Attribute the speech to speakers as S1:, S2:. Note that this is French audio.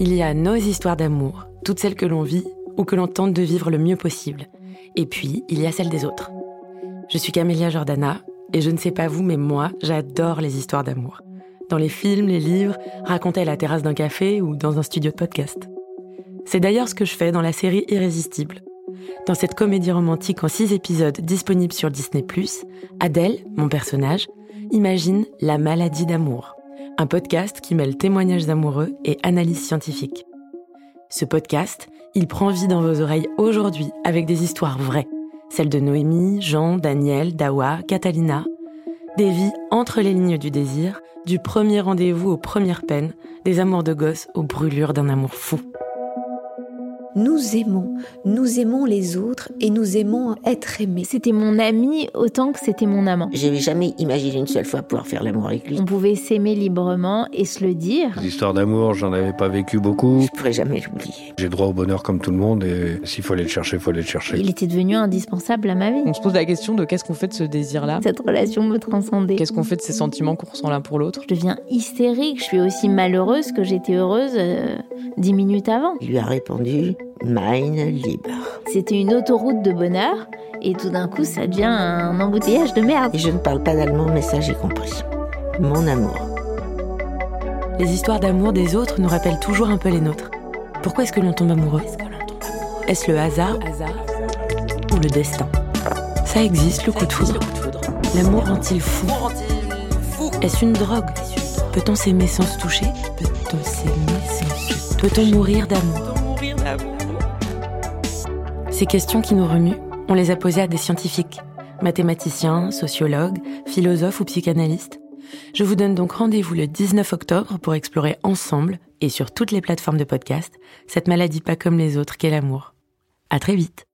S1: Il y a nos histoires d'amour, toutes celles que l'on vit ou que l'on tente de vivre le mieux possible. Et puis, il y a celles des autres. Je suis Camélia Jordana, et je ne sais pas vous, mais moi, j'adore les histoires d'amour. Dans les films, les livres, racontés à la terrasse d'un café ou dans un studio de podcast. C'est d'ailleurs ce que je fais dans la série Irrésistible. Dans cette comédie romantique en six épisodes disponible sur Disney+, Adèle, mon personnage, imagine La maladie d'amour, un podcast qui mêle témoignages amoureux et analyse scientifique. Ce podcast, il prend vie dans vos oreilles aujourd'hui avec des histoires vraies, celles de Noémie, Jean, Daniel, Dawa, Catalina, des vies entre les lignes du désir, du premier rendez-vous aux premières peines, des amours de gosse aux brûlures d'un amour fou.
S2: Nous aimons, nous aimons les autres et nous aimons être aimés.
S3: C'était mon ami autant que c'était mon amant.
S4: J'avais jamais imaginé une seule fois pouvoir faire l'amour avec lui.
S3: On pouvait s'aimer librement et se le dire.
S5: L'histoire d'amour, j'en avais pas vécu beaucoup.
S4: Je pourrais jamais l'oublier.
S5: J'ai droit au bonheur comme tout le monde et s'il faut aller le chercher, il faut aller le chercher.
S3: Il était devenu indispensable à ma vie.
S6: On se pose la question de qu'est-ce qu'on fait de ce désir-là?
S3: Cette relation me transcendait.
S6: Qu'est-ce qu'on fait de ces sentiments qu'on ressent l'un pour l'autre?
S3: Je deviens hystérique, je suis aussi malheureuse que j'étais heureuse euh, dix minutes avant.
S4: Il lui a répondu Mine libre.
S3: C'était une autoroute de bonheur et tout d'un coup ça devient un embouteillage de merde.
S4: Et je ne parle pas d'allemand, mais ça j'ai compris. Mon amour.
S1: Les histoires d'amour des autres nous rappellent toujours un peu les nôtres. Pourquoi est-ce que l'on tombe amoureux? Est-ce le hasard ou le destin? Ça existe, le coup de foudre. L'amour rend-il fou? Est-ce une drogue? Peut-on s'aimer sans se toucher? Peut-on s'aimer sans se Peut-on mourir d'amour? Ces questions qui nous remuent, on les a posées à des scientifiques, mathématiciens, sociologues, philosophes ou psychanalystes. Je vous donne donc rendez-vous le 19 octobre pour explorer ensemble, et sur toutes les plateformes de podcast, cette maladie pas comme les autres qu'est l'amour. À très vite